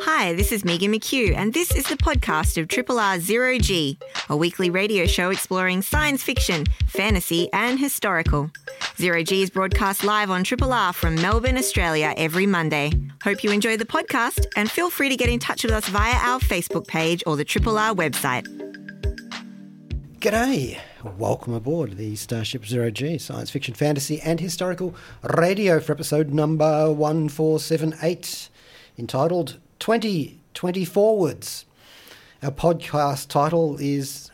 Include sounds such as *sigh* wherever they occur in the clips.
Hi, this is Megan McKeough, and this is the podcast of Triple R Zero G, a weekly radio show exploring science fiction, fantasy, and historical. Zero G is broadcast live on Triple R from Melbourne, Australia every Monday. Hope you enjoy the podcast, and feel free to get in touch with us via our Facebook page or the Triple R website. G'day. Welcome aboard the Starship Zero G science fiction, fantasy, and historical radio for episode number 1478, entitled 2020 Forwards. Our podcast title is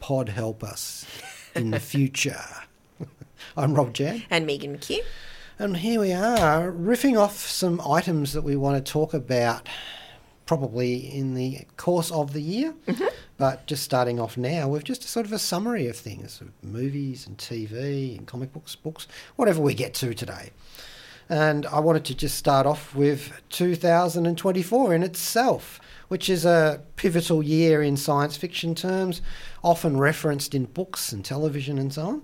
Pod Help Us in the Future. *laughs* I'm Rob Jan. And Megan McKeough. And here we are, riffing off some items that we want to talk about probably in the course of the year. Mm-hmm. But just starting off now, we've just a sort of a summary of things movies and TV and comic books, books, whatever we get to today. And I wanted to just start off with 2024 in itself, which is a pivotal year in science fiction terms, often referenced in books and television and so on.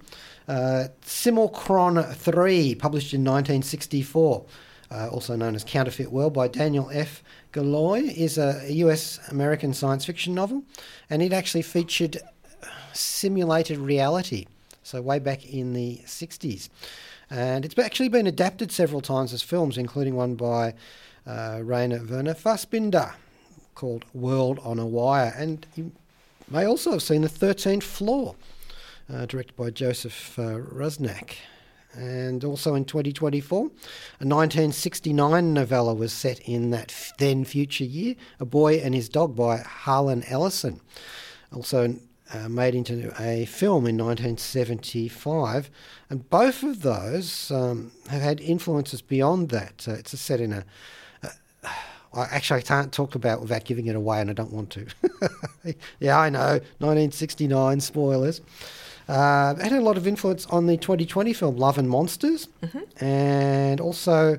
Uh, Simulacron 3, published in 1964, uh, also known as Counterfeit World by Daniel F. Galouye, is a US American science fiction novel, and it actually featured simulated reality, so way back in the 60s. And it's actually been adapted several times as films, including one by uh, Rainer Werner Fassbinder called World on a Wire. And you may also have seen The 13th Floor, uh, directed by Joseph uh, Rusnak. And also in 2024, a 1969 novella was set in that then future year, A Boy and His Dog by Harlan Ellison. Also uh, made into a film in 1975, and both of those um, have had influences beyond that. Uh, it's a set in a. Uh, *sighs* actually, I can't talk about without giving it away, and I don't want to. *laughs* yeah, I know, 1969 spoilers. Uh, had a lot of influence on the 2020 film Love and Monsters, mm-hmm. and also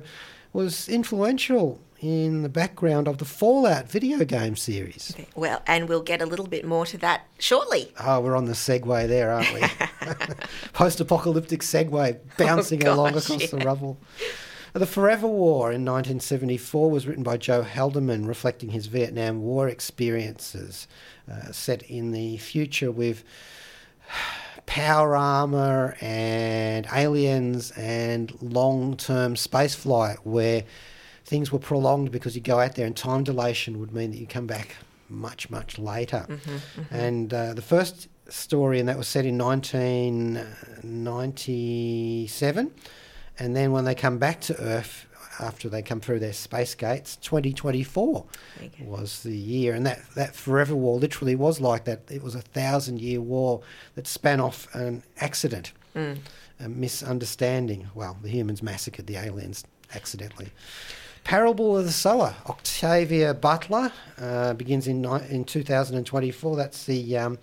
was influential in the background of the Fallout video game series. Okay. Well, and we'll get a little bit more to that shortly. Oh, we're on the segue there, aren't we? *laughs* *laughs* Post apocalyptic segue bouncing oh, gosh, along across yeah. the rubble. The Forever War in 1974 was written by Joe Haldeman, reflecting his Vietnam War experiences, uh, set in the future with *sighs* power armor and aliens and long term spaceflight, where things were prolonged because you go out there and time dilation would mean that you come back much, much later. Mm-hmm, mm-hmm. And uh, the first story, and that was set in 1997. And then when they come back to Earth, after they come through their space gates, 2024 okay. was the year. And that, that forever war literally was like that. It was a thousand year war that span off an accident, mm. a misunderstanding. Well, the humans massacred the aliens accidentally. Parable of the Sower, Octavia Butler, uh, begins in in 2024. That's the um,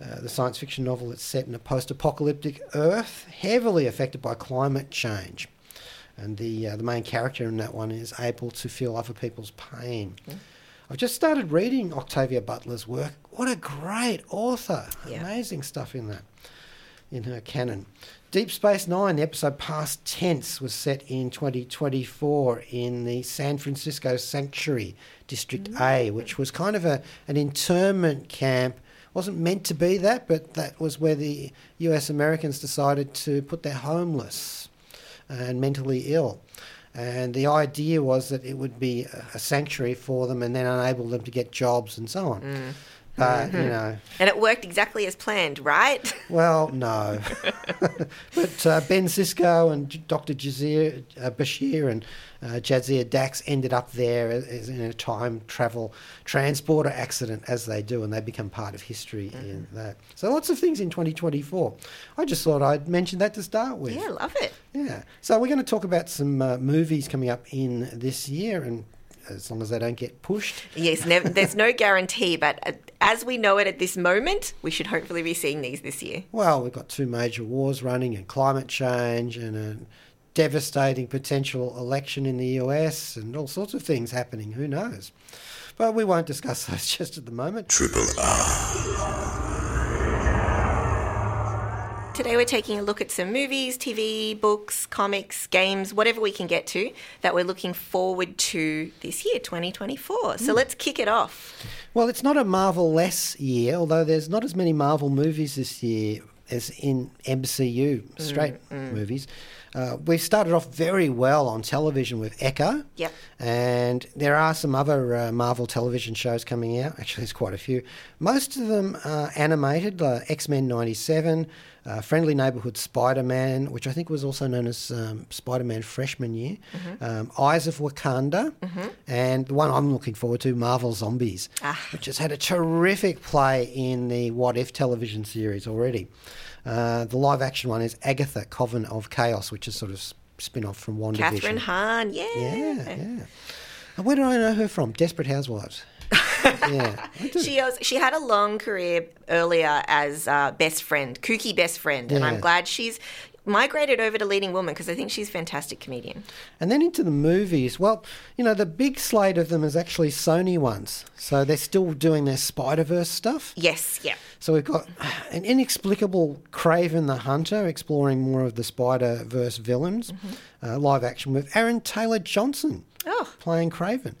uh, the science fiction novel that's set in a post-apocalyptic Earth, heavily affected by climate change, and the uh, the main character in that one is able to feel other people's pain. Mm. I've just started reading Octavia Butler's work. What a great author! Yeah. Amazing stuff in that, in her canon. Deep Space Nine, the episode Past Tense, was set in 2024 in the San Francisco Sanctuary, District mm-hmm. A, which was kind of a, an internment camp. wasn't meant to be that, but that was where the US Americans decided to put their homeless and mentally ill. And the idea was that it would be a sanctuary for them and then enable them to get jobs and so on. Mm. But mm-hmm. you know, and it worked exactly as planned, right? *laughs* Well, no. *laughs* but uh, Ben Sisko and Dr. Jazir uh, Bashir and uh, Jadzia Dax ended up there as in a time travel transporter accident, as they do, and they become part of history mm-hmm. in that. So lots of things in 2024. I just thought I'd mention that to start with. Yeah, love it. Yeah. So we're going to talk about some uh, movies coming up in this year, and as long as they don't get pushed. Yes, never, there's no guarantee, but uh, as we know it at this moment, we should hopefully be seeing these this year. Well, we've got two major wars running, and climate change, and a devastating potential election in the US, and all sorts of things happening. Who knows? But we won't discuss *laughs* those just at the moment. Triple R. Today we're taking a look at some movies, TV, books, comics, games, whatever we can get to that we're looking forward to this year, 2024. So let's kick it off. Well, it's not a Marvel less year, although there's not as many Marvel movies this year as in MCU straight movies. Uh, we've started off very well on television with Echo. Yep. And there are some other uh, Marvel television shows coming out. Actually, there's quite a few. Most of them are animated uh, X Men 97, uh, Friendly Neighborhood Spider Man, which I think was also known as um, Spider Man Freshman Year, um, Eyes of Wakanda, and the one I'm looking forward to, Marvel Zombies, which has had a terrific play in the What If television series already. Uh, the live action one is Agatha, Coven of Chaos, which is sort of spin off from WandaVision. Kathryn Hahn, yeah. Yeah, yeah. And where did I know her from? Desperate Housewives. Yeah. She was, she had a long career earlier as uh, best friend, kooky best friend, and I'm glad she's migrated over to leading woman because I think she's a fantastic comedian. And then into the movies. Well, you know, the big slate of them is actually Sony ones. So they're still doing their Spider Verse stuff. Yes, yeah. So we've got an inexplicable Kraven the Hunter exploring more of the Spider Verse villains, uh, live action with Aaron Taylor Johnson Oh. playing Kraven.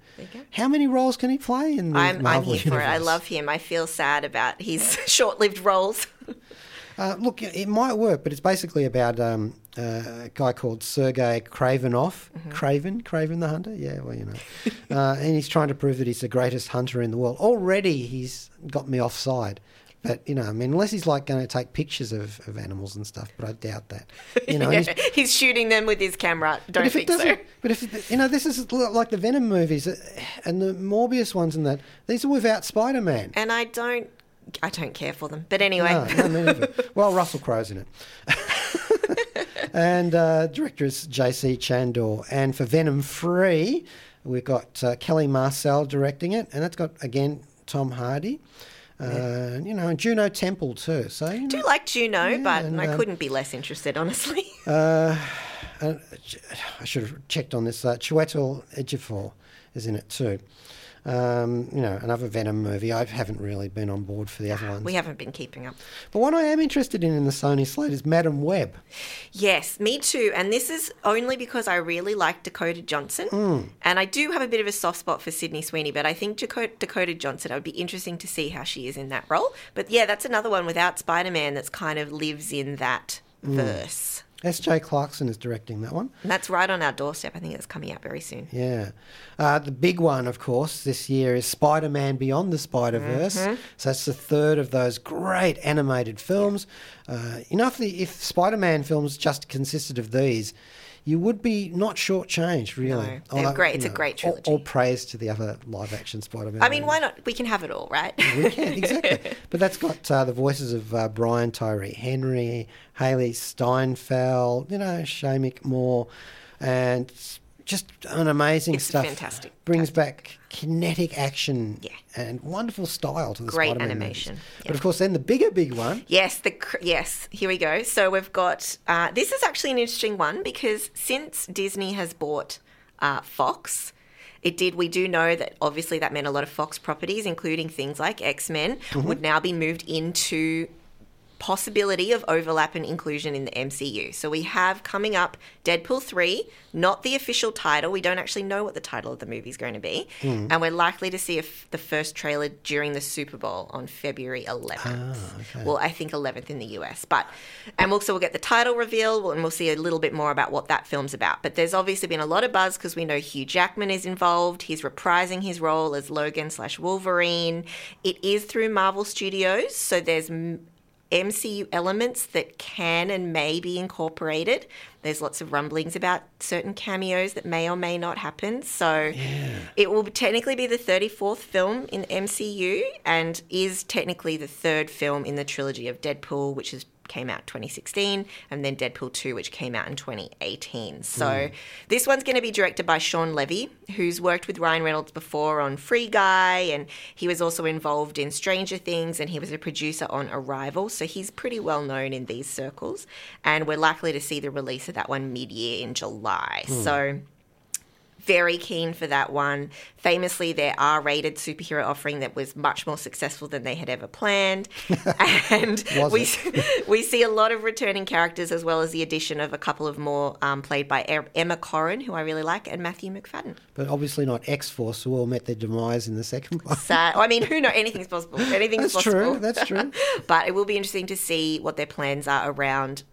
How many roles can he play in the I'm, I'm Marvel here for it. I love him. I feel sad about his *laughs* short-lived roles. *laughs* Uh, look, it might work, but it's basically about um, uh, a guy called Sergei Kravinoff. Kraven, Kraven the Hunter. Yeah, well, you know, uh, and he's trying to prove that he's the greatest hunter in the world. Already, he's got me offside. But you know, I mean, unless he's like going to take pictures of, of animals and stuff, but I doubt that. *laughs* You know, and he's- he's shooting them with his camera. Don't think so. but if you know, this is like the Venom movies uh, and the Morbius ones, and that these are without Spider Man. And I don't, I don't care for them. But anyway, No, no, *laughs* well, Russell Crowe's in it. *laughs* and uh, director is J.C. Chandor. And for Venom Free, we've got uh, Kelly Marcel directing it. And that's got, again, Tom Hardy. Uh, You know, and Juno Temple too. So, you I do like Juno, but and, I um, couldn't be less interested, honestly. *laughs* uh, uh, I should have checked on this. Uh, Chiwetel Ejiofor is in it too. Um, you know, another Venom movie. I haven't really been on board for the other ones. we haven't been keeping up. But what I am interested in in the Sony slate is Madame Web. Yes, me too. And this is only because I really like Dakota Johnson. Hmm. And I do have a bit of a soft spot for Sydney Sweeney, but I think Dakota, Dakota Johnson, it would be interesting to see how she is in that role. But yeah, that's another one without Spider Man that's kind of lives in that Hmm. verse. S.J. Clarkson is directing that one. And that's right on our doorstep. I think it's coming out very soon. Yeah. Uh, the big one, of course, this year is Spider Man Beyond the Spider Verse. Mm-hmm. So that's the third of those great animated films. Uh, know, if, the, if Spider Man films just consisted of these, you would be not shortchanged, really. No, they're great. It's a great all- trilogy. All, praise to the other live action Spider Man. I mean, why not? We can have it all, right? We can, exactly. *laughs* But that's got uh, the voices of uh, Brian Tyree Henry, Hailee Steinfeld, you know, Shameik Moore, and just an amazing It's stuff. fantastic. Brings back kinetic action Yeah. and wonderful style to the Great Spider-Man animation. movies. But of course, then the bigger big one. Yes, the cr- yes. Here we go. So we've got uh, this is actually an interesting one because since Disney has bought uh, Fox, it did. We do know that obviously that meant a lot of Fox properties, including things like X Men, would now be moved into possibility of overlap and inclusion in the MCU. So we have coming up Deadpool 3, not the official title. We don't actually know what the title of the movie is going to be. Hmm. And we're likely to see a f- the first trailer during the Super Bowl on February 11th. Ah, well, I think 11th in the US. But and also we'll get the title reveal and we'll see a little bit more about what that film's about. But there's obviously been a lot of buzz because we know Hugh Jackman is involved. He's reprising his role as Logan slash Wolverine. It is through Marvel Studios, so there's m- MCU elements that can and may be incorporated. There's lots of rumblings about certain cameos that may or may not happen. So it will technically be the 34th film in MCU and is technically the third film in the trilogy of Deadpool, which is came out 2016 and then Deadpool 2 which came out in 2018. So hmm. this one's going to be directed by Shawn Levy who's worked with Ryan Reynolds before on Free Guy and he was also involved in Stranger Things and he was a producer on Arrival so he's pretty well known in these circles and we're likely to see the release of that one mid-year in July. Hmm. So very keen for that one. Famously, their R rated superhero offering that was much more successful than they had ever planned. *laughs* and we, *laughs* we see a lot of returning characters as well as the addition of a couple of more um, played by Emma Corrin, who I really like, and Matthew Macfadyen. But obviously not X Force, who all met their demise in the second one. Sad. I mean, who knows? Anything's possible. Anything's That's possible. That's true. That's *laughs* true. but it will be interesting to see what their plans are around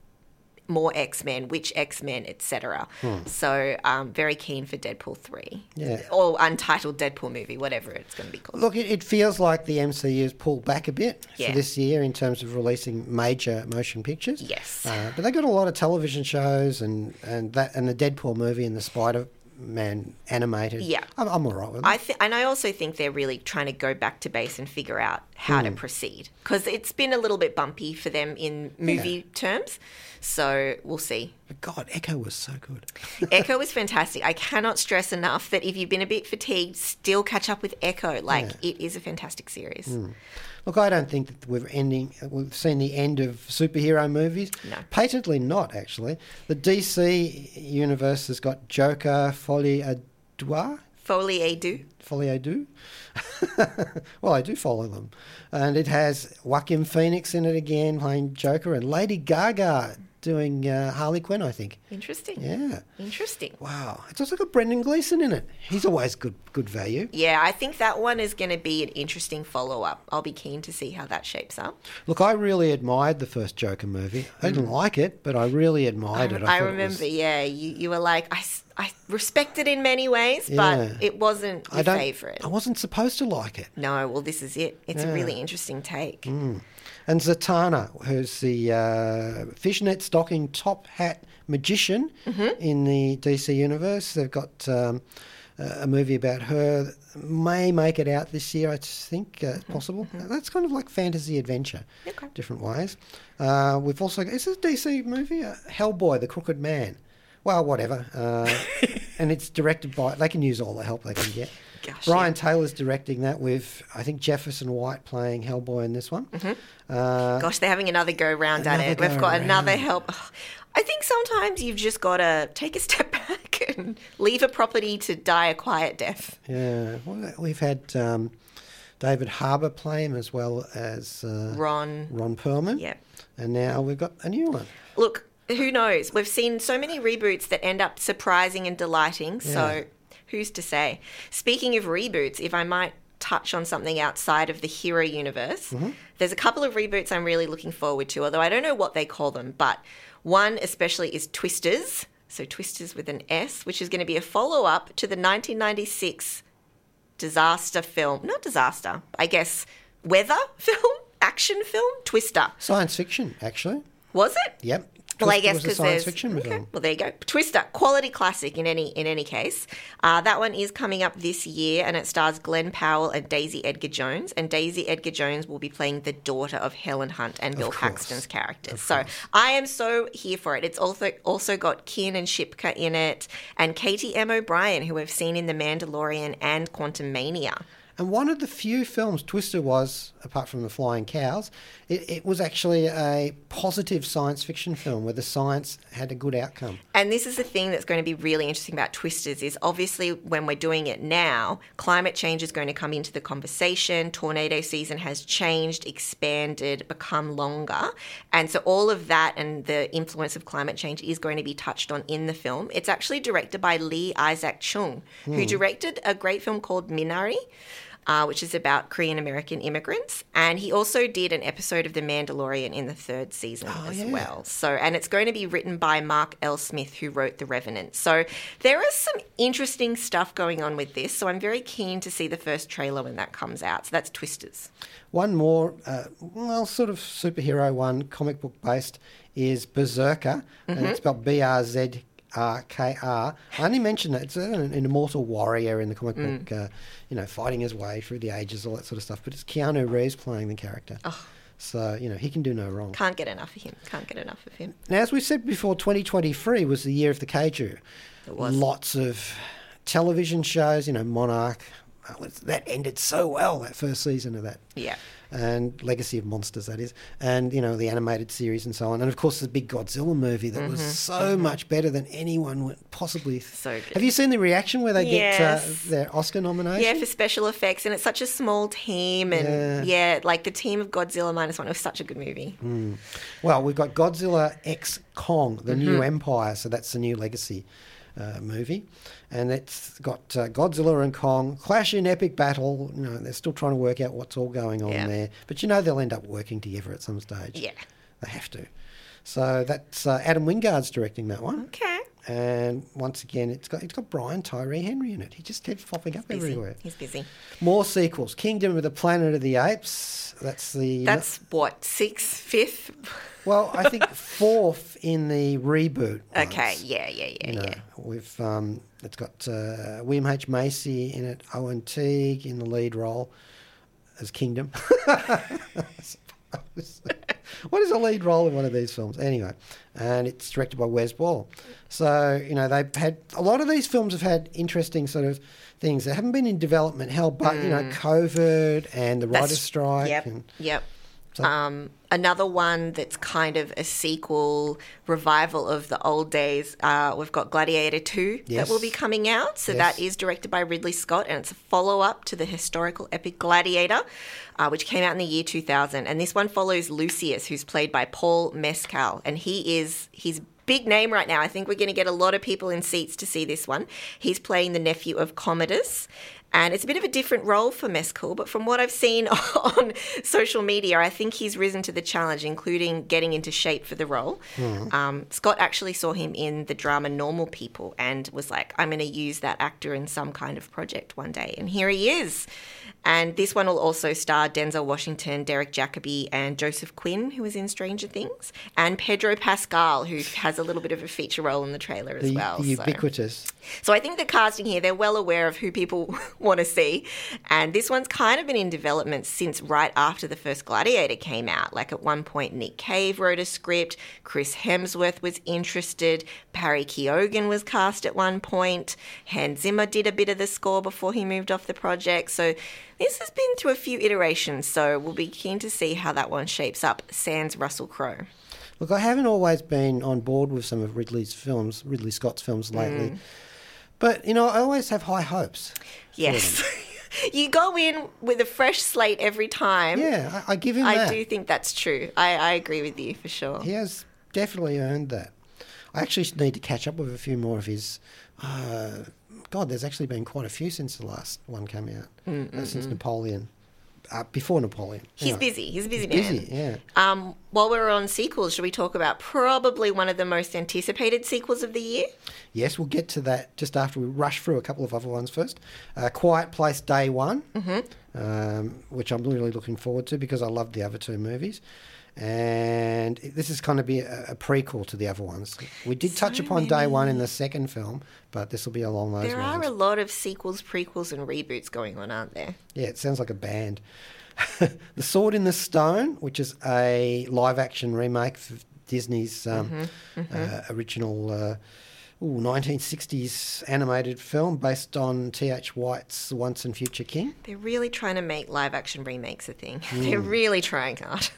more X Men, which X Men, etc. So, um, very keen for Deadpool three, Yeah. or untitled Deadpool movie, whatever it's going to be called. Look, it, it feels like the MCU has pulled back a bit Yeah. for this year in terms of releasing major motion pictures. Yes. Uh, but they got a lot of television shows and, and that and the Deadpool movie and the Spider Man animated. Yeah. I'm, I'm all right with it. I th- and I also think they're really trying to go back to base and figure out how Hmm. to proceed because it's been a little bit bumpy for them in movie terms. So we'll see. But God, Echo was so good. *laughs* Echo was *laughs* fantastic. I cannot stress enough that if you've been a bit fatigued, still catch up with Echo. Like it is a fantastic series. Hmm. Look, I don't think that we're ending. We've seen the end of superhero movies. No. Patently not, actually. The DC universe has got Joker, Folie à Deux, Folie à deux. Folie à Deux. *laughs* well, I do follow them, and it has Joaquin Phoenix in it again playing Joker, and Lady Gaga doing uh, Harley Quinn. I think. Interesting. Yeah. Interesting. Wow. It's also got Brendan Gleeson in it. He's always good. Good value. Yeah, I think that one is going to be an interesting follow up. I'll be keen to see how that shapes up. Look, I really admired the first Joker movie. I didn't like it, but I really admired it. Mm. I, thought it remember, was- yeah, you, you were like, I, I respect it in many ways, Yeah. but it wasn't I your don't. favourite. I wasn't supposed to like it. No, well, this is it. It's a Yeah. Mm. really interesting take. And Zatanna, who's the uh, fishnet stocking top hat magician Mm-hmm. in the DC universe. They've got um, a movie about her. May make it out this year, I think. Uh, it's possible. That's kind of like fantasy adventure, Mm-hmm. Okay. different ways. Uh, we've also got, is this a DC movie? Uh, Hellboy, the Crooked Man. Well, whatever. Uh, *laughs* and it's directed by. They can use all the help they can get. Gosh, Brian Taylor's directing that with, I think, Jefferson White playing Hellboy in this one. Uh, Gosh, they're having another go round at Another it. We've go got another round. help. I think sometimes you've just got to take a step *laughs* back and leave a property to die a quiet death. yeah, well, we've had um, David Harbour play him as well as uh, Ron. Ron Perlman. Yeah. And now we've got a new one. Look, who knows? We've seen so many reboots that end up surprising and delighting. Yeah. So who's to say? Speaking of reboots, if I might touch on something outside of the hero universe, Mm-hmm. there's a couple of reboots I'm really looking forward to, although I don't know what they call them, but one especially is Twisters. So Twisters with an S, which is going to be a follow up to the 1996 disaster film. Not disaster, I guess, weather *laughs* film, action film, Twister. Science fiction, actually. Was it? Yep. Well, I guess because there's fiction okay. film. Well, there you go. Twister, quality classic in any in any case. Uh, that one is coming up this year, and it stars Glen Powell and Daisy Edgar Jones. And Daisy Edgar Jones will be playing the daughter of Helen Hunt and Bill. Paxton's characters. So. I am so here for it. It's also also got Kiernan Shipka in it, and Katie M O'Brian, who we've seen in The Mandalorian and Quantumania. And one of the few films Twister was, apart from the flying cows, it, it was actually a positive science fiction film where the science had a good outcome. And this is the thing that's going to be really interesting about Twisters is obviously when we're doing it now, climate change is going to come into the conversation. Tornado season has changed, expanded, become longer. And so all of that and the influence of climate change is going to be touched on in the film. It's actually directed by Lee Isaac Chung, who hmm. directed a great film called Minari. Uh, which is about Korean American immigrants. And he also did an episode of The Mandalorian in the third season as yeah. well. So, and it's going to be written by Mark L. Smith, who wrote The Revenant. So, there is some interesting stuff going on with this. So, I'm very keen to see the first trailer when that comes out. So, that's Twisters. One more, uh, well, sort of superhero one, comic book based, is Berserker, Mm-hmm. and it's spelled B R Z R K R. I only mentioned that it's an, an immortal warrior in the comic Mm. book, uh, you know, fighting his way through the ages, all that sort of stuff. But it's Keanu Reeves playing the character. Oh. So, you know, he can do no wrong. Can't get enough of him. Can't get enough of him. Now, as we said before, 2023 was the year of the kaiju. It was. Lots of television shows, you know, Monarch. Oh, that ended so well, that first season of that. Yeah. And Legacy of Monsters, that is, and you know the animated series and so on, and of course the big Godzilla movie that was so much better than anyone would possibly. Mm-hmm. So good. Have you seen the reaction where they Yes. get uh, their Oscar nomination? Yeah, for special effects, and it's such a small team, and yeah, like the team of Godzilla minus one. It was such a good movie. Well, we've got Godzilla X Kong, the new Mm-hmm. empire, so that's the new legacy uh, movie. And it's got uh, Godzilla and Kong clash in epic battle. You know, they're still trying to work out what's all going on Yeah. there. But you know they'll end up working together at some stage. Yeah. They have to. So that's uh, Adam Wingard's directing that one. Okay. And once again, it's got it's got Brian Tyree Henry in it. He just keeps popping up Busy. everywhere. He's busy. More sequels. Kingdom of the Planet of the Apes. That's the That's what sixth, fifth. Well, I think fourth in the reboot. *laughs* Okay. Yeah. Yeah. Yeah. You know, yeah. we've um, it's got uh, William H Macy in it, Owen Teague in the lead role as Kingdom. *laughs* what is a lead role in one of these films? Anyway, and it's directed by Wes Ball. So you know they've had a lot of these films have had interesting sort of things that haven't been in development hell, but you know COVID and the writer's strike. Mm. Yep. And, Yep. So- Um, another one that's kind of a sequel revival of the old days. Uh, we've got Gladiator Two Yes. that will be coming out. So Yes. that is directed by Ridley Scott, and it's a follow up to the historical epic Gladiator, uh, which came out in the year 2000. And this one follows Lucius, who's played by Paul Mescal, and he is he's big name right now. I think we're going to get a lot of people in seats to see this one. He's playing the nephew of Commodus. And it's a bit of a different role for Mescal, but from what I've seen *laughs* on social media, I think he's risen to the challenge, including getting into shape for the role. Um, Scott actually saw him in the drama Normal People and was like, I'm going to use that actor in some kind of project one day. And here he is. And this one will also star Denzel Washington, Derek Jacobi, and Joseph Quinn, who was in Stranger Things, and Pedro Pascal, who has a little bit of a feature role in the trailer as the, well. the so- ubiquitous. so I think the casting here, they're well aware of who people *laughs* want to see. And this one's kind of been in development since right after the first Gladiator came out. Like at one point, Nick Cave wrote a script, Chris Hemsworth was interested, Barry Keoghan was cast at one point, Hans Zimmer did a bit of the score before he moved off the project. So this has been through a few iterations. So we'll be keen to see how that one shapes up. Sans Russell Crowe. Look, I haven't always been on board with some of Ridley's films, Ridley Scott's films lately. Mm. But, you know, I always have high hopes. Yes. *laughs* you go in with a fresh slate every time. Yeah, I, I give him I that. do think that's true. I, I agree with you for sure. He has definitely earned that. I actually need to catch up with a few more of his. Uh, God, there's actually been quite a few since the last one came out, uh, since Napoleon. Uh, before Napoleon. He's Anyway, busy. He's a busy he's man. busy, yeah. Um, while we're on sequels, should we talk about probably one of the most anticipated sequels of the year? Yes, we'll get to that just after we rush through a couple of other ones first. Uh, Quiet Place Day One, um, which I'm really looking forward to because I loved the other two movies. And this is kind of be a, a prequel to the other ones. We did touch So upon Day One in the second film, but this will be along those There lines. are a lot of sequels, prequels, and reboots going on, aren't there? Yeah, it sounds like a band. *laughs* the Sword in the Stone, which is a live action remake of Disney's um, Uh, original uh, ooh, 1960s animated film based on T.H. White's Once and Future King. They're really trying to make live action remakes a thing. *laughs* Hmm. They're really trying hard.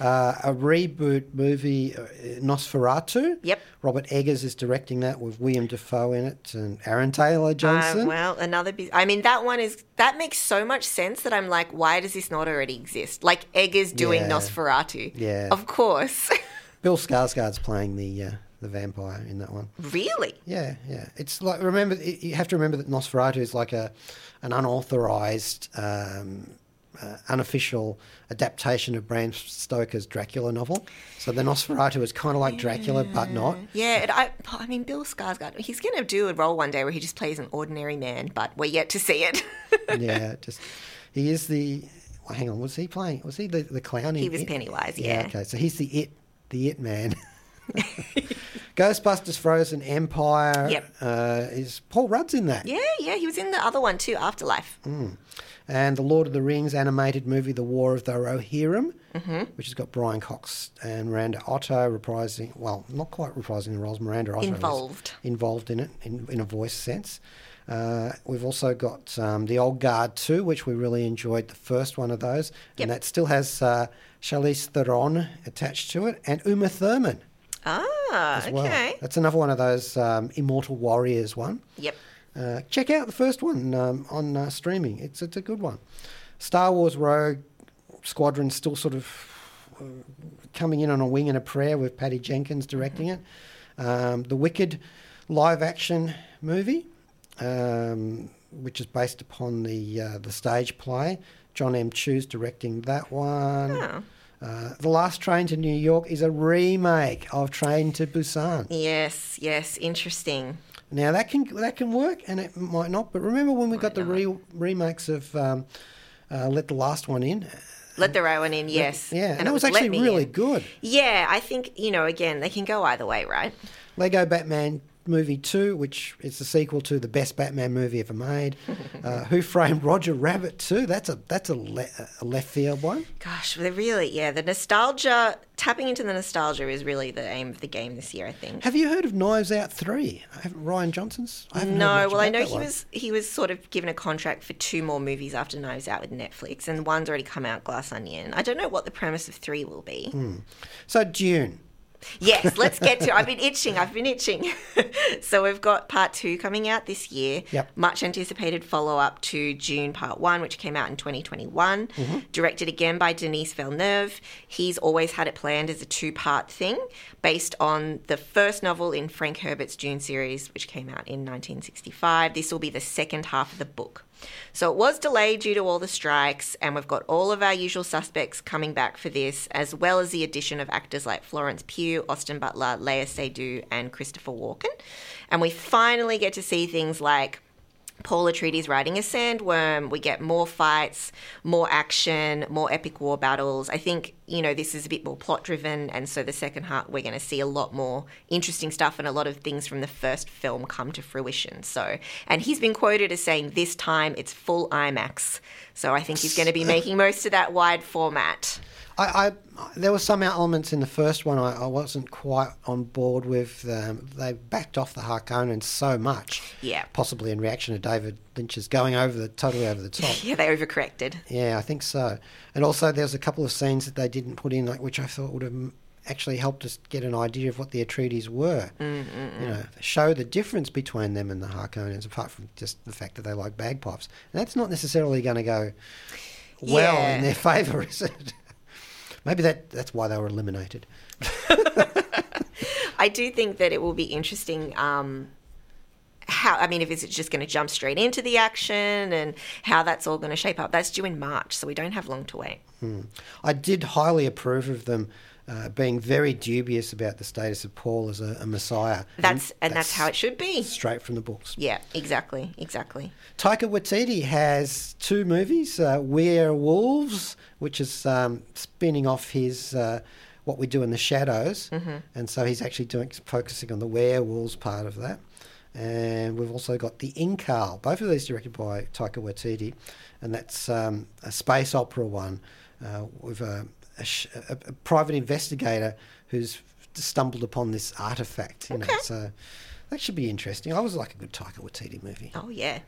Uh, a reboot movie, uh, Nosferatu. Yep. Robert Eggers is directing that with William Dafoe in it and Aaron Taylor Uh, Johnson. well, another. Bus- I mean, that one is that makes so much sense that I'm like, why does this not already exist? Like Eggers doing Yeah. Nosferatu. Yeah. Of course. *laughs* Bill Skarsgård's playing the uh, the vampire in that one. really? Yeah, yeah. It's like remember you have to remember that Nosferatu is like a an unauthorized, um, uh, unofficial adaptation of Bram Stoker's Dracula novel. So the Nosferatu is kind of like Dracula, but not. Yeah, and I, I mean, Bill Skarsgård, he's going to do a role one day where he just plays an ordinary man, but we're yet to see it. *laughs* Yeah, just he is the. Well, hang on, was he playing? Was he the, the clown? In He was It? Pennywise, yeah. Okay, so he's the it, the it man. *laughs* *laughs* Ghostbusters: Frozen Empire. Yep. Uh, is Paul Rudd's in that? yeah, yeah, he was in the other one too, Afterlife. and the Lord of the Rings animated movie, The War of the Rohirrim, Mm-hmm. which has got Brian Cox and Miranda Otto reprising, well, not quite reprising the roles, Miranda Otto Involved. involved in it in, in a voice sense. Uh, we've also got um, The Old Guard 2, which we really enjoyed the first one of those. Yep. And that still has uh, Charlize Theron attached to it and Uma Thurman Ah, as well. okay. That's another one of those um, Immortal Warriors one. Yep. Uh, check out the first one um, on uh, streaming. It's it's a good one. Star Wars Rogue Squadron still sort of uh, coming in on a wing and a prayer with Patty Jenkins directing it. Um, the Wicked live action movie, um, which is based upon the uh, the stage play. John M. Chu's directing that one. Oh. Uh, the Last Train to New York is a remake of Train to Busan. Yes, yes, interesting. Now that can that can work, and it might not. But remember when we got the re- remakes of um, uh, Let the Last One In? Let the right one in, yes. Yeah, and, it that was actually really In. good. Yeah, I think, you know, again, they can go either way, right? Lego Batman Movie Two, which is the sequel to the best Batman movie ever made. *laughs* uh, Who Framed Roger Rabbit Two? That's a that's a, le- a left field one. Gosh, they're really, yeah, the nostalgia, tapping into the nostalgia is really the aim of the game this year, I think. Have you heard of Knives Out Three? I haven't- Rian Johnson's. I haven't No, well, I know he one. was he was sort of given a contract for two more movies after Knives Out with Netflix, and one's already come out, Glass Onion. I don't know what the premise of three will be. Hmm. So Dune. Yes, let's get to. I've been itching. I've been itching. *laughs* so we've got part two coming out this year. Yep. Much anticipated follow up to Dune Part One, which came out in 2021. Mm-hmm. Directed again by Denis Villeneuve. He's always had it planned as a two part thing, based on the first novel in Frank Herbert's Dune series, which came out in 1965. This will be the second half of the book. So it was delayed due to all the strikes, and we've got all of our usual suspects coming back for this, as well as the addition of actors like Florence Pugh, Austin Butler, Léa Seydoux, and Christopher Walken. And we finally get to see things like Paul Atreides riding a sandworm. We get more fights, more action, more epic war battles. I think, you know, this is a bit more plot driven. And so the second half, we're going to see a lot more interesting stuff and a lot of things from the first film come to fruition. So, and he's been quoted as saying this time it's full IMAX. So I think he's going to be *laughs* making most of that wide format. I, I there were some elements in the first one I, I wasn't quite on board with. Um, they backed off the Harkonnen so much, Yeah. possibly in reaction to David Lynch's going over the totally over the top. *laughs* Yeah, they overcorrected. yeah, I think so. And also, there was a couple of scenes that they didn't put in, like which I thought would have actually helped us get an idea of what the Atreides were. Mm, mm, mm. You know, show the difference between them and the Harkonnens, apart from just the fact that they like bagpipes. And that's not necessarily going to go well Yeah. in their *laughs* favour, is it? Maybe that that's why they were eliminated. *laughs* I do think that it will be interesting. Um, how I mean, if it's just going to jump straight into the action and how that's all going to shape up. That's due in March, so we don't have long to wait. I did highly approve of them uh, being very dubious about the status of Paul as a, a messiah. That's and that's how it should be. straight from the books. Yeah, exactly, exactly. Taika Waititi has two movies: uh, Werewolves, which is um, spinning off his uh, What We Do in the Shadows, and so he's actually doing focusing on the werewolves part of that. And we've also got the Incal, both of these directed by Taika Waititi, and that's um, a space opera one uh, with a, a, sh- a, a private investigator who's stumbled upon this artifact. You know, Okay. so that should be interesting. I was like a good Taika Waititi movie. Oh yeah,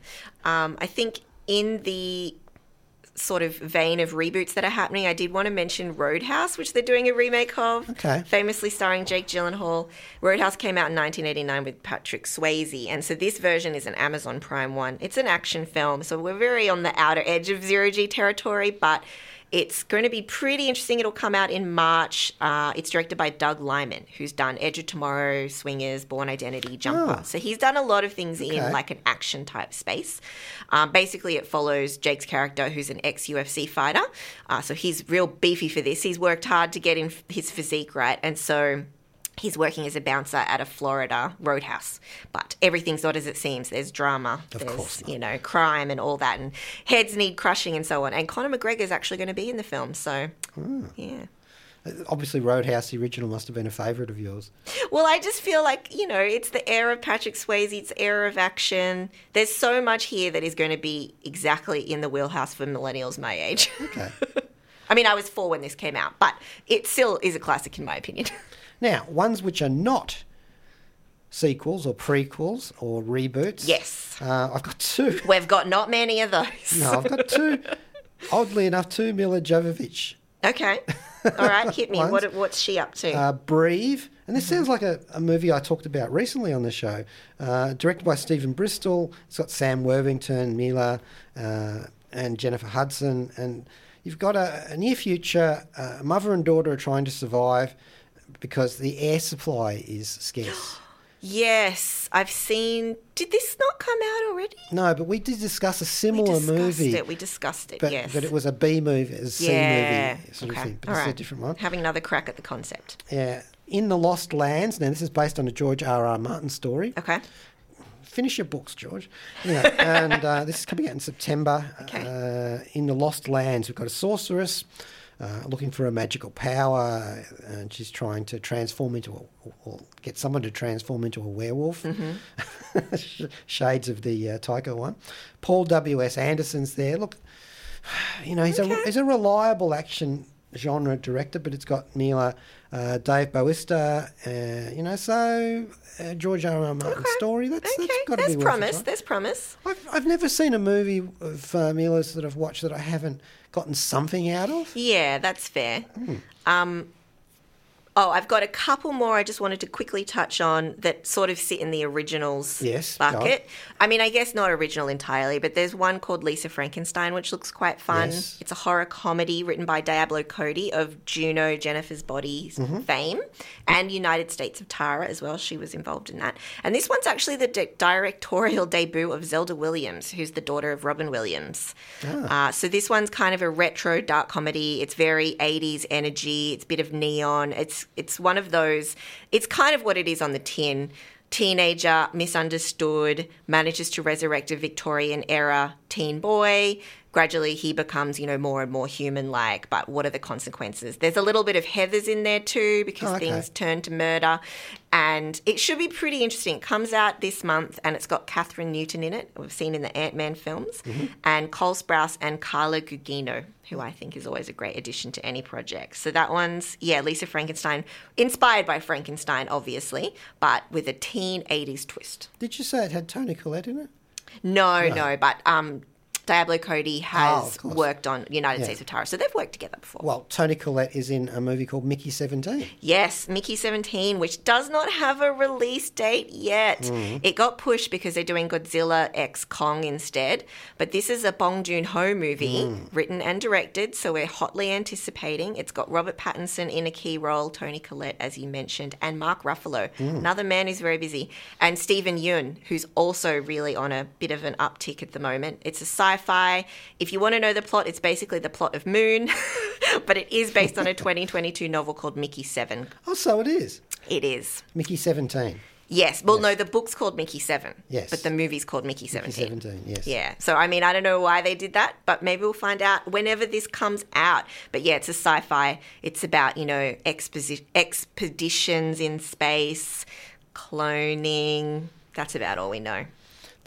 um, I think in the sort of vein of reboots that are happening, I did want to mention Roadhouse, which they're doing a remake of. Okay. Famously starring Jake Gyllenhaal. Roadhouse came out in 1989 with Patrick Swayze, and so this version is an Amazon Prime one. It's an action film, so we're very on the outer edge of zero G territory, but. It's going to be pretty interesting. It'll come out in March. Uh, it's directed by Doug Liman, who's done Edge of Tomorrow, Swingers, Bourne Identity, Jumper. Oh. So he's done a lot of things in like an action type space. Um, basically, it follows Jake's character, who's an ex UFC fighter. Uh, so he's real beefy for this. He's worked hard to get in his physique right, and so. He's working as a bouncer at a Florida roadhouse, but everything's not as it seems. There's drama, Of there's course you know crime and all that, and heads need crushing and so on. And Conor McGregor's actually going to be in the film, so Hmm. yeah. Obviously, Roadhouse, the original, must have been a favourite of yours. Well, I just feel like, you know, it's the era of Patrick Swayze, it's era of action. There's so much here that is going to be exactly in the wheelhouse for millennials my age. Okay. *laughs* I mean, I was four when this came out, but it still is a classic in my opinion. *laughs* now, ones which are not sequels or prequels or reboots. Yes. Uh, I've got two. *laughs* We've got not many of those. No, I've got two. *laughs* Oddly enough, two Milla Jovovich. Okay. All right, hit me. *laughs* What, what's she up to? Uh, Breathe. And this Mm-hmm. sounds like a, a movie I talked about recently on the show. Uh, directed by Stefon Bristol. It's got Sam Worthington, Milla, uh, and Jennifer Hudson. And you've got a, a near future, uh, a mother and daughter are trying to survive because the air supply is scarce. *gasps* yes, I've seen. Did this not come out already? no, but we did discuss a We similar discussed movie. it. We discussed it. But, yes. but it was a B movie, a C yeah. movie sort okay. of thing. But All this is a different one. Having another crack at the concept. Yeah. In the Lost Lands. Now, this is based on a George R. R. Martin story. Okay. Finish your books, George. Anyway, *laughs* and uh, this is coming out in September. Okay. Uh, in the Lost Lands, we've got a sorceress uh, looking for a magical power, and she's trying to transform into a, or get someone to transform into a werewolf. Mm-hmm. *laughs* Shades of the uh, Taika one. Paul W. S. Anderson's there. Look, *sighs* you know, he's a he's a reliable action genre director, but it's got Milla, uh, Dave Bautista, uh, you know, so uh, George R. R. Martin's Okay. story. That's, okay. that's got to be worth promise. try. There's promise. I've, I've never seen a movie of uh, Milla's that I've watched that I haven't gotten something out of. Yeah, that's fair. Hmm. Um, oh, I've got a couple more I just wanted to quickly touch on that sort of sit in the originals Yes, bucket. I mean, I guess not original entirely, but there's one called Lisa Frankenstein, which looks quite fun. Yes. It's a horror comedy written by Diablo Cody of Juno, Jennifer's Body Mm-hmm. fame, and United States of Tara as well. She was involved in that. And this one's actually the di- directorial debut of Zelda Williams, who's the daughter of Robin Williams. Ah. Uh, so this one's kind of a retro dark comedy. It's very 80s energy. It's a bit of neon. It's it's one of those. It's kind of what it is on the tin. Teenager, misunderstood, manages to resurrect a Victorian era teen boy. Gradually, he becomes, you know, more and more human-like. But what are the consequences? There's a little bit of Heather's in there too, because Oh, okay. things turn to murder, and it should be pretty interesting. It comes out this month, and it's got Kathryn Newton in it. We've seen in the Ant Man films, mm-hmm. and Cole Sprouse and Carla Gugino, who I think is always a great addition to any project. So that one's yeah, Lisa Frankenstein, inspired by Frankenstein, obviously, but with a teen '80s twist. Did you say it had Toni Collette in it? No, no, but um, Diablo Cody Oh, has course. worked on United Yeah. States of Tara, so they've worked together before. Well, Toni Collette is in a movie called Mickey 17. Yes, Mickey 17, which does not have a release date yet. Mm. It got pushed because they're doing Godzilla X Kong instead. But this is a Bong Joon Ho movie, Mm. written and directed, so we're hotly anticipating. It's got Robert Pattinson in a key role, Toni Collette, as you mentioned, and Mark Ruffalo, Mm. another man who's very busy, and Steven Yeun, who's also really on a bit of an uptick at the moment. It's a sci fi. If you want to know the plot, it's basically the plot of Moon, *laughs* but it is based on a *laughs* 2022 novel called Mickey 7. Oh, so it is. It is. Mickey 17. Yes. Well, no, the book's called Mickey 7. Yes. But the movie's called Mickey Mickey 17. 17, yes. Yeah. So, I mean, I don't know why they did that, but maybe we'll find out whenever this comes out. But yeah, it's a sci fi. It's about, you know, exposi- expeditions in space, cloning. That's about all we know.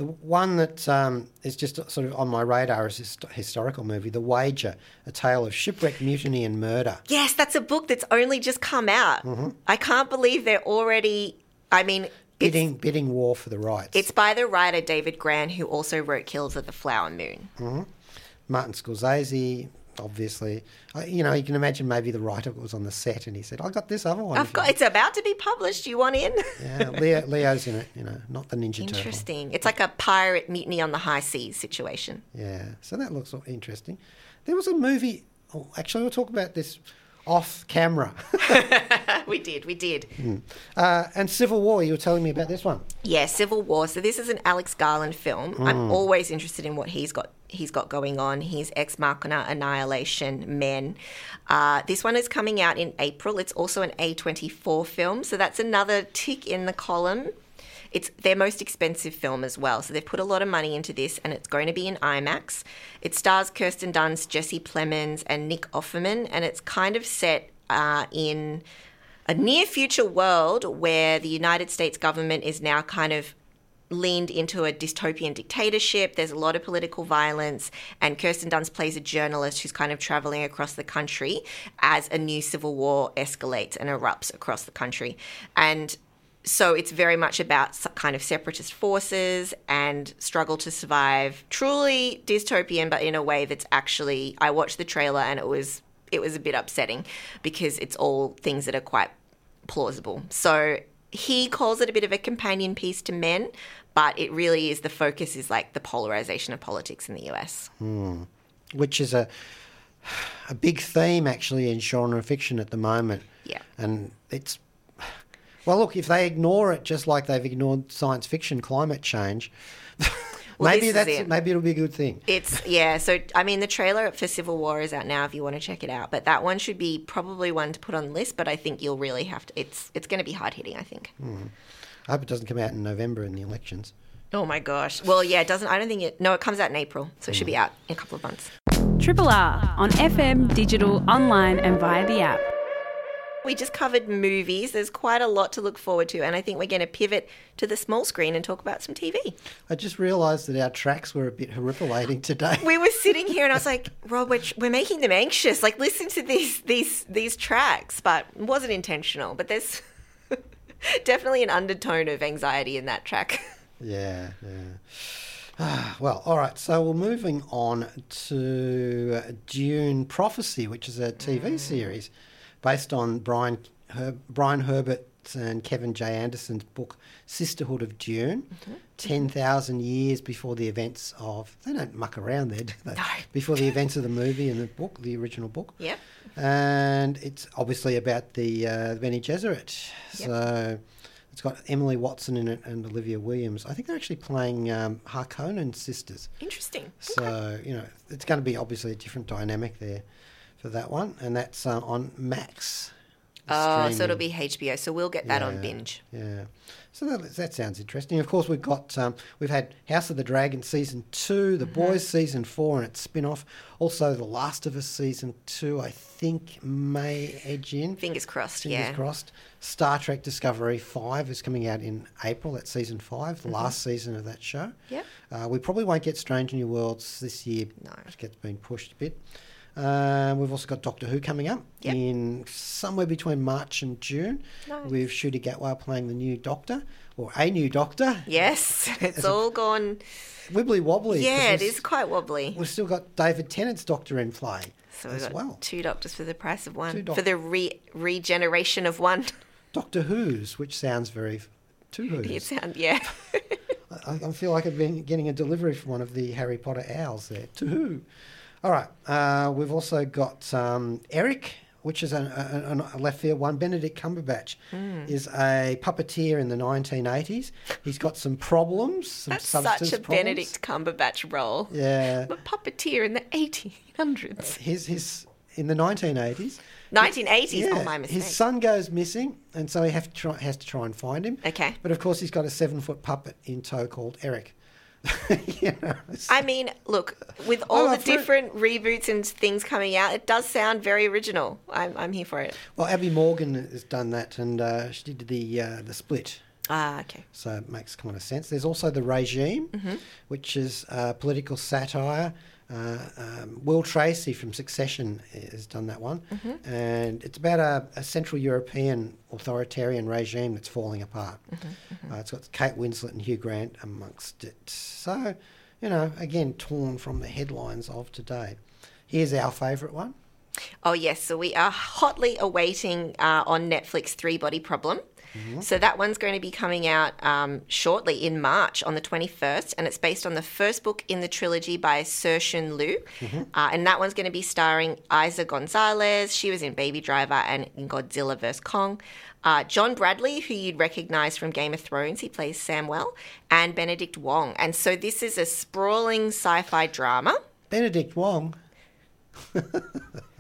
The one that um, is just sort of on my radar is this historical movie, The Wager, a tale of shipwreck, mutiny, and murder. Yes, that's a book that's only just come out. Mm-hmm. I can't believe they're already. I mean, Bidding, bidding war for the rights. it's by the writer David Grann, who also wrote Kills of the Flower Moon. Martin Scorsese, obviously. I, you know, you can imagine maybe the writer was on the set and he said, I got this other one. I've got. It's about to be published. You want in? Yeah, Leo, Leo's in it, you know, not the Ninja Turtle. Interesting. It's like a pirate mutiny on the high seas situation. Yeah, so that looks interesting. There was a movie, oh, actually, we'll talk about this off camera. *laughs* *laughs* we did. We did. uh, and Civil War, you were telling me about this one. Yeah, Civil War. So this is an Alex Garland film. I'm always interested in what he's got. He's got going on. He's Ex Machina, Annihilation, Men. Uh, this one is coming out in April. It's also an A24 film, so that's another tick in the column. It's their most expensive film as well, so they've put a lot of money into this, and it's going to be in IMAX. It stars Kirsten Dunst, Jesse Plemons, and Nick Offerman, and it's kind of set uh, in a near future world where the United States government is now kind of leaned into a dystopian dictatorship. There's a lot of political violence, and Kirsten Dunst plays a journalist who's kind of traveling across the country as a new civil war escalates and erupts across the country. And so it's very much about kind of separatist forces and struggle to survive. Truly dystopian, but in a way that's actually. I watched the trailer and it was it was a bit upsetting because it's all things that are quite plausible. So he calls it a bit of a companion piece to men, but it really is the focus is like the polarization of politics in the US. Hmm. which is a a big theme actually in genre fiction at the moment. Yeah. And it's well, look, if they ignore it just like they've ignored science fiction, climate change, Well, maybe that's it. maybe it'll be a good thing. It's yeah. So I mean, the trailer for Civil War is out now if you want to check it out. But that one should be probably one to put on the list. But I think you'll really have to. It's it's going to be hard hitting. I think. Mm-hmm. I hope it doesn't come out in November in the elections. Oh my gosh. Well, yeah. It doesn't. I don't think it. No, it comes out in April, so it should be mm. out in a couple of months. Triple R on FM, digital, online, and via the app. We just covered movies. There's quite a lot to look forward to, and I think we're going to pivot to the small screen and talk about some TV. I just realised that our tracks were a bit horripilating today. we were sitting here and I was *laughs* like, Rob, we're, we're making them anxious. Like, listen to these these these tracks, but it wasn't intentional. But there's *laughs* definitely an undertone of anxiety in that track. *laughs* Yeah, yeah. Ah, *sighs* well, all right. So we're moving on to Dune Prophecy, which is a TV series based on Brian Her- Brian Herbert and Kevin J. Anderson's book Sisterhood of Dune. Ten thousand years before the events of they don't muck around there, do they? No. Before the *laughs* events of the movie and the book, the original book. Yep. And it's obviously about the uh, Bene Gesserit. Yep. So it's got Emily Watson in it and Olivia Williams. I think they're actually playing um, Harkonnen sisters. Interesting. So, you know, it's going to be obviously a different dynamic there for that one. And that's uh, on Max. Oh, so it'll be HBO. So we'll get that on binge. Yeah. So that, that sounds interesting. Of course, we've got um, we've had House of the Dragon season two, The Boys season four, and its spin off. Also, The Last of Us season two. I think may edge in. Fingers crossed. Yeah. Fingers yeah. crossed. Star Trek Discovery 5 is coming out in April. That's season 5, Mm-hmm. last season of that show. Yep. Uh, we probably won't get Strange New Worlds this year. No. It gets been pushed a bit. Um, we've also got Doctor Who coming up Yep. in somewhere between March and June Nice. with Ncuti Gatwa playing the new Doctor, or a new Doctor. Yes, *laughs* it's a- all gone. Wibbly wobbly. Yeah, it is quite wobbly. We've still got David Tennant's Doctor in play So as well. two doctors for the price of one. Doc- for the re- regeneration of one. *laughs* Doctor Who's, which sounds very. Two Who's. It sound yeah. *laughs* I, I feel like I've been getting a delivery from one of the Harry Potter owls there. To who? All right. Uh, we've also got um, Eric, which is a, a, a left field one. Benedict Cumberbatch Hmm. is a puppeteer in the 1980s. He's got some problems. Some That's substance such a problems. Benedict Cumberbatch role. Yeah. A puppeteer in the 1800s. His, his, in the 1980s. 1980s. Yeah, oh, my mistake. his son goes missing, and so he have to try, has to try and find him. Okay. But of course, he's got a seven foot puppet in tow called Eric. *laughs* I mean, look, with all I'm the for it. different reboots and things coming out, it does sound very original. I'm, I'm here for it. Well, Abi Morgan has done that, and uh, she did the uh, the split, Ah, okay. so it makes kind of sense. There's also the regime, Mm-hmm. which is uh, political satire. Uh, um, Will Tracy from Succession has done that one, Mm-hmm. and it's about a, a Central European authoritarian regime that's falling apart. Mm-hmm, Uh, it's got Kate Winslet and Hugh Grant amongst it. So, you know, again, torn from the headlines of today. Here's our favourite one. Oh, yes. So we are hotly awaiting uh, on Netflix Three Body Problem. So that one's going to be coming out um, shortly in March on the 21st, and it's based on the first book in the trilogy by Cixin Liu. Uh, and that one's going to be starring Eiza González. She was in Baby Driver and in Godzilla vs. Kong. Uh, John Bradley, who you'd recognise from Game of Thrones, he plays Samwell, and Benedict Wong. And so this is a sprawling sci fi drama. Benedict Wong. *laughs*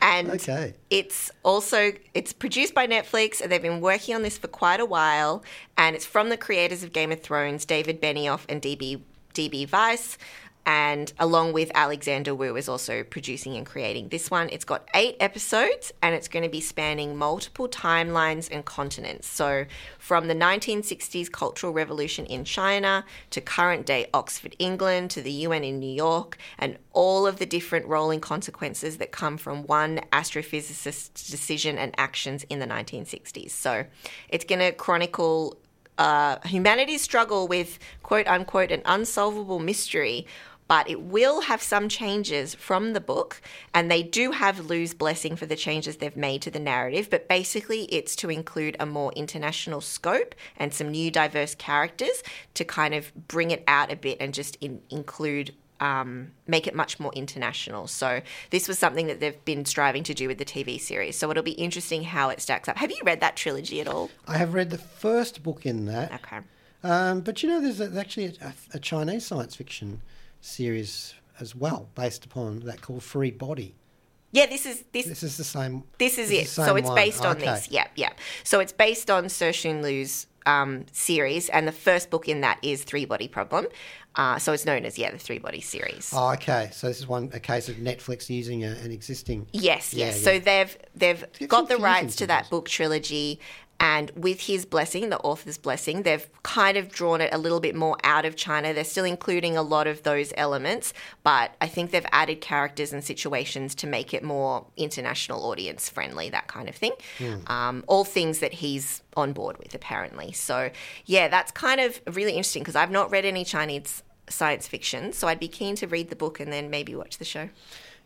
And Okay. it's also it's produced by Netflix and they've been working on this for quite a while and it's from the creators of Game of Thrones, David Benioff and DB DB Weiss. And along with Alexander Woo is also producing and creating this one. It's got eight episodes and it's going to be spanning multiple timelines and continents. So, from the 1960s Cultural Revolution in China to current day Oxford, England to the UN in New York, and all of the different rolling consequences that come from one astrophysicist's decision and actions in the 1960s. So, it's going to chronicle uh, humanity's struggle with quote unquote an unsolvable mystery but it will have some changes from the book, and they do have Liu's blessing for the changes they've made to the narrative. But basically, it's to include a more international scope and some new diverse characters to kind of bring it out a bit and just in, include. Um, make it much more international. So this was something that they've been striving to do with the TV series. So it'll be interesting how it stacks up. Have you read that trilogy at all? I have read the first book in that. Okay. Um, but you know, there's a, actually a, a Chinese science fiction series as well, based upon that called Free Body. Yeah, this is this. This is the same. This is it's it. So it's one. based on Okay. this. Yeah, yeah. So it's based on Cixin Liu's um, series, and the first book in that is Three Body Problem. Uh, so it's known as yeah the Three Body series. Oh, okay. So this is one a case of Netflix using a, an existing. Yes, yes. yeah. So they've they've got the rights to that book trilogy, and with his blessing, the author's blessing, they've kind of drawn it a little bit more out of China. They're still including a lot of those elements, but I think they've added characters and situations to make it more international audience friendly, that kind of thing. Um, all things that he's on board with, apparently. So yeah, that's kind of really interesting because I've not read any Chinese science fiction, so I'd be keen to read the book and then maybe watch the show.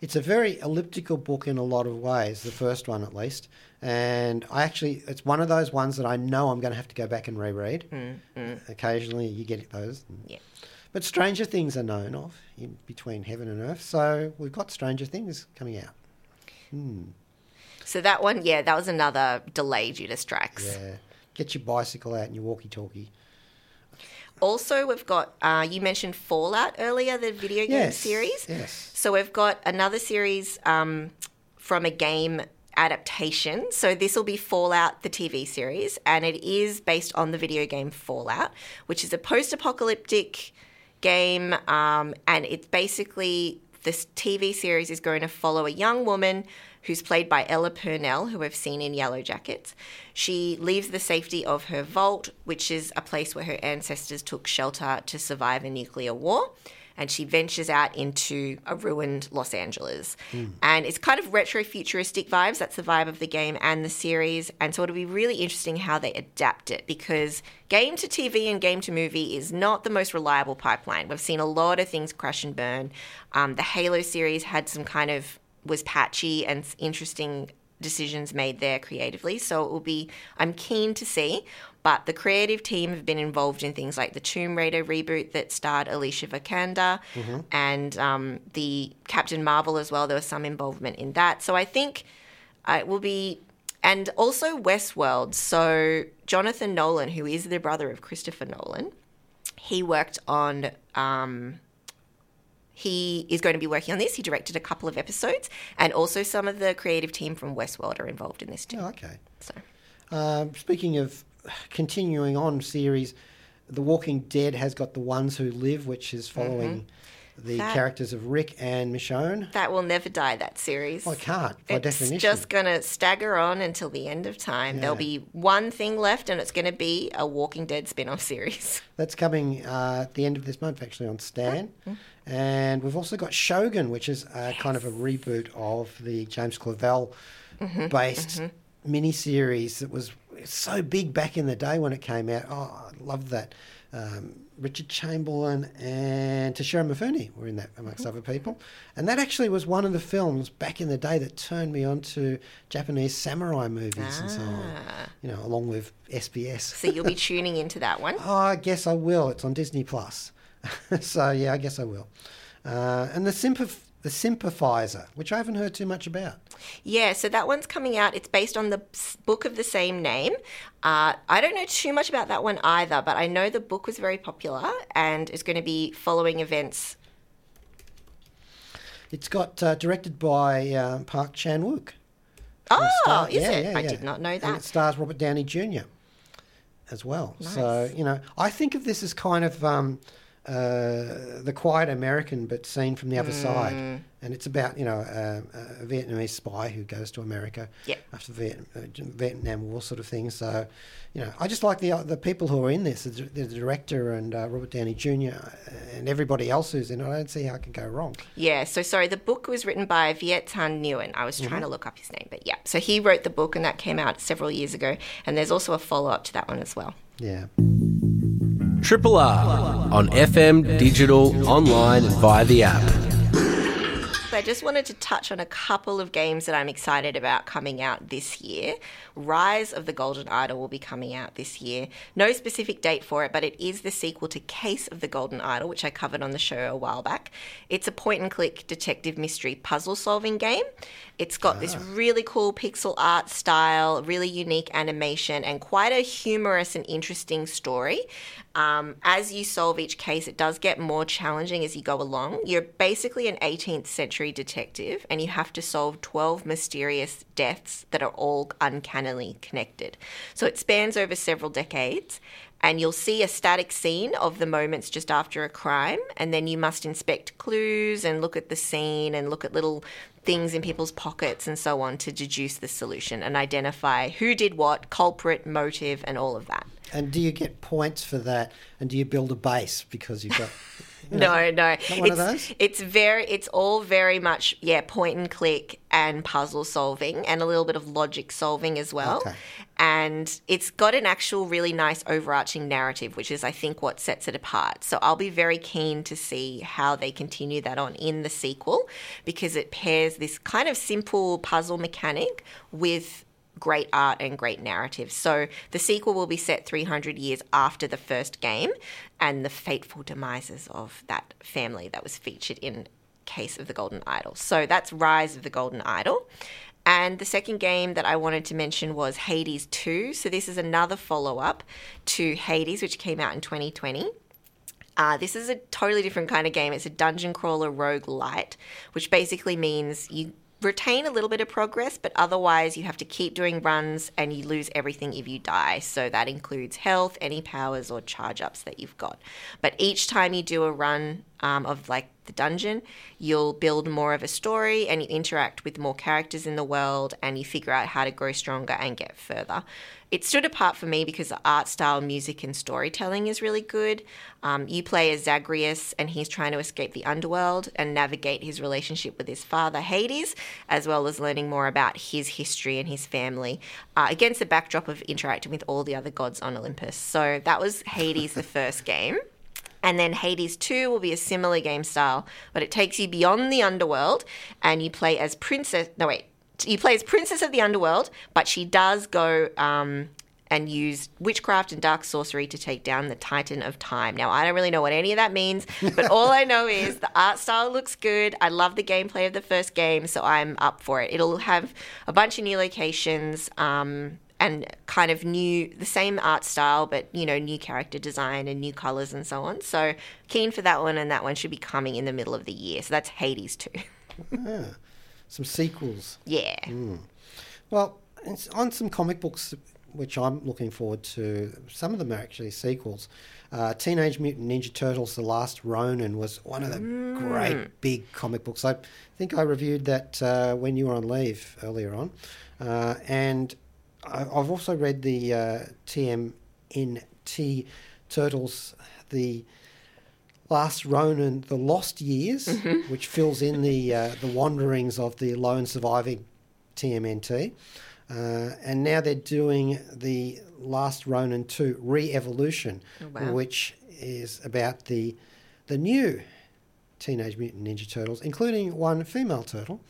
It's a very elliptical book in a lot of ways. The first one, at least, and I actually, it's one of those ones that I know I'm going to have to go back and reread. Occasionally, you get those. Yeah. But Stranger Things are known of in between heaven and earth, so we've got Stranger Things coming out. Hmm. So that one, yeah, that was another delay due to strikes. Yeah, get your bicycle out and your walkie-talkie. Also, we've got uh, you mentioned Fallout earlier, the video game Yes, series. yes. So we've got another series um, from a game adaptation. So this will be Fallout, the TV series, and it is based on the video game Fallout, which is a post-apocalyptic game, um, and it's basically this TV series is going to follow a young woman who's played by Ella Purnell, who we've seen in Yellow Jackets. She leaves the safety of her vault, which is a place where her ancestors took shelter to survive a nuclear war. And she ventures out into a ruined Los Angeles. And it's kind of retro futuristic vibes. That's the vibe of the game and the series. And so it'll be really interesting how they adapt it because game to TV and game to movie is not the most reliable pipeline. We've seen a lot of things crash and burn. Um, the Halo series had some kind of was patchy and interesting decisions made there creatively. So it will be, I'm keen to see. But the creative team have been involved in things like the Tomb Raider reboot that starred Alicia Vikander and um, the Captain Marvel as well. There was some involvement in that. So I think uh, it will be. And also Westworld. So Jonathan Nolan, who is the brother of Christopher Nolan, he worked on um, he is going to be working on this. He directed a couple of episodes, and also some of the creative team from Westworld are involved in this too. Oh, okay. So, Um, speaking of continuing on series, The Walking Dead has got The Ones Who Live, which is following the Mm-hmm. That- characters of Rick and Michonne. that will never die. That series. It can't, by it's definition. just going to stagger on until the end of time. There'll be one thing left, and it's going to be a Walking Dead spin-off series. *laughs* That's coming uh, at the end of this month, actually, on Stan. Mm-hmm. And we've also got Shogun, which is uh, kind of a reboot of the James Clavell Mm-hmm. based miniseries that was so big back in the day when it came out. Oh, I loved that. Um, Richard Chamberlain and Toshiro Mifune were in that, amongst Mm-hmm. other people. And that actually was one of the films back in the day that turned me on to Japanese samurai movies and so on. Ah. You know, along with SBS. So you'll be *laughs* tuning into that one. Oh, I guess I will. It's on Disney Plus. *laughs* so yeah, I guess I will. Uh, and the Sympath- the Sympathizer, which I haven't heard too much about. Yeah, so that one's coming out. It's based on the book of the same name. Uh, I don't know too much about that one either, but I know the book was very popular and is going to be following events. It's got uh, directed by uh, Park Chan Wook. Oh, Star- is it? I did not know that. And it stars Robert Downey Jr. as well. Nice. So you know, I think of this as kind of um, uh, the quiet American, but seen from the other Mm. side. And it's about you know a, a Vietnamese spy who goes to America Yep. after the Viet, uh, Vietnam War sort of thing. So, you know, I just like the the people who are in this, the, the director and uh, Robert Downey Jr. and everybody else who's in it. I don't see how it can go wrong. Yeah, so sorry, the book was written by Viet Thanh Nguyen. I was trying to look up his name, but yeah. So he wrote the book and that came out several years ago. And there's also a follow up to that one as well. Yeah. Triple R on FM, digital, online, and via the app. I just wanted to touch on a couple of games that I'm excited about coming out this year. Rise of the Golden Idol will be coming out this year. No specific date for it, but it is the sequel to Case of the Golden Idol, which I covered on the show a while back. It's a point and click detective mystery puzzle solving game. It's got this ah. really cool pixel art style, really unique animation, and quite a humorous and interesting story. Um, as you solve each case, it does get more challenging as you go along. You're basically an 18th century detective, and you have to solve 12 mysterious deaths that are all uncannily connected. So it spans over several decades, and you'll see a static scene of the moments just after a crime, and then you must inspect clues and look at the scene and look at little things in people's pockets and so on to deduce the solution and identify who did what, culprit, motive, and all of that. And do you get points for that? And do you build a base because you've got? *laughs* you know, No, no. It's, it's very it's all very much yeah, point and click and puzzle solving and a little bit of logic solving as well. Okay. And it's got an actual really nice overarching narrative, which is I think what sets it apart. So I'll be very keen to see how they continue that on in the sequel because it pairs this kind of simple puzzle mechanic with great art and great narrative. So the sequel will be set 300 years after the first game and the fateful demises of that family that was featured in Case of the Golden Idol. So that's Rise of the Golden Idol. And the second game that I wanted to mention was Hades 2. So this is another follow up to Hades, which came out in 2020. Uh, this is a totally different kind of game. It's a dungeon crawler roguelite, which basically means you retain a little bit of progress, but otherwise you have to keep doing runs and you lose everything if you die. So that includes health, any powers, or charge ups that you've got. But each time you do a run um, of like the dungeon, you'll build more of a story and you interact with more characters in the world and you figure out how to grow stronger and get further. It stood apart for me because the art style, music, and storytelling is really good. Um, you play as Zagreus, and he's trying to escape the underworld and navigate his relationship with his father, Hades, as well as learning more about his history and his family uh, against the backdrop of interacting with all the other gods on Olympus. So that was Hades, the *laughs* first game. And then Hades 2 will be a similar game style, but it takes you beyond the underworld and you play as Princess. No, wait. You play as Princess of the Underworld, but she does go um, and use witchcraft and dark sorcery to take down the Titan of Time. Now, I don't really know what any of that means, but *laughs* all I know is the art style looks good. I love the gameplay of the first game, so I'm up for it. It'll have a bunch of new locations. Um, and kind of new the same art style but you know new character design and new colors and so on so keen for that one and that one should be coming in the middle of the year so that's hades 2 *laughs* some sequels. yeah Well, it's on some comic books, which I'm looking forward to. Some of them are actually sequels. Uh, Teenage Mutant Ninja Turtles: The Last Ronin was one of the great big comic books. I think I reviewed that uh, when you were on leave earlier on, uh, and I've also read the uh, TMNT Turtles, the Last Ronin, The Lost Years, which fills in the uh, the wanderings of the lone surviving TMNT. Uh, and now they're doing the Last Ronin 2 Re-Evolution, wow. which is about the the new Teenage Mutant Ninja Turtles, including one female turtle,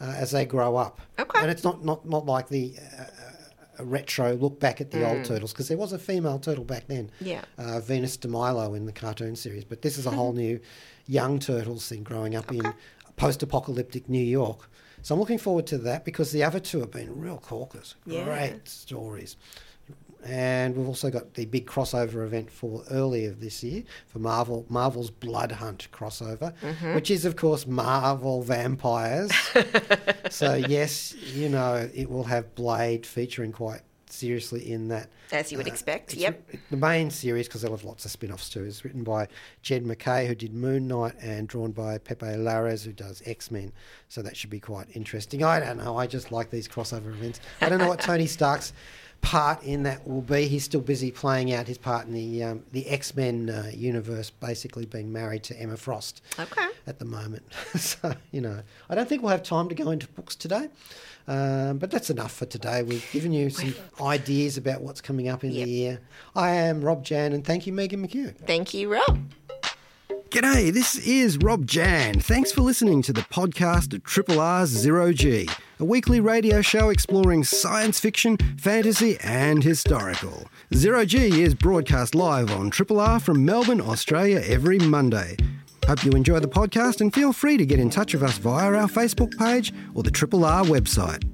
uh, as they grow up. Okay. And it's not, not, not like the uh, a retro look back at the old turtles, because there was a female turtle back then Yeah. uh, Venus de Milo in the cartoon series. But this is a whole new young turtles thing growing up in post-apocalyptic New York. So I'm looking forward to that because the other two have been real corkers. Yeah. Great stories. And we've also got the big crossover event for earlier this year for Marvel Marvel's Blood Hunt crossover, which is of course Marvel vampires. *laughs* so yes, you know it will have Blade featuring quite seriously in that. As you would uh, expect, yep. The main series, because they'll have lots of spin offs too, is written by Jed MacKay, who did Moon Knight, and drawn by Pepe Larraz, who does X Men. So that should be quite interesting. I don't know. I just like these crossover events. I don't know what *laughs* Tony Stark's part in that will be. He's still busy playing out his part in the um, the X Men uh, universe, basically being married to Emma Frost Okay. at the moment. *laughs* so, you know, I don't think we'll have time to go into books today. Um, but that's enough for today. We've given you some ideas about what's coming up in Yep. the year. I am Rob Jan, and thank you, Megan McKeough. Thank you, Rob. G'day, this is Rob Jan. Thanks for listening to the podcast of Triple R's Zero G, a weekly radio show exploring science fiction, fantasy, and historical. Zero G is broadcast live on Triple R from Melbourne, Australia every Monday. Hope you enjoy the podcast and feel free to get in touch with us via our Facebook page or the Triple R website.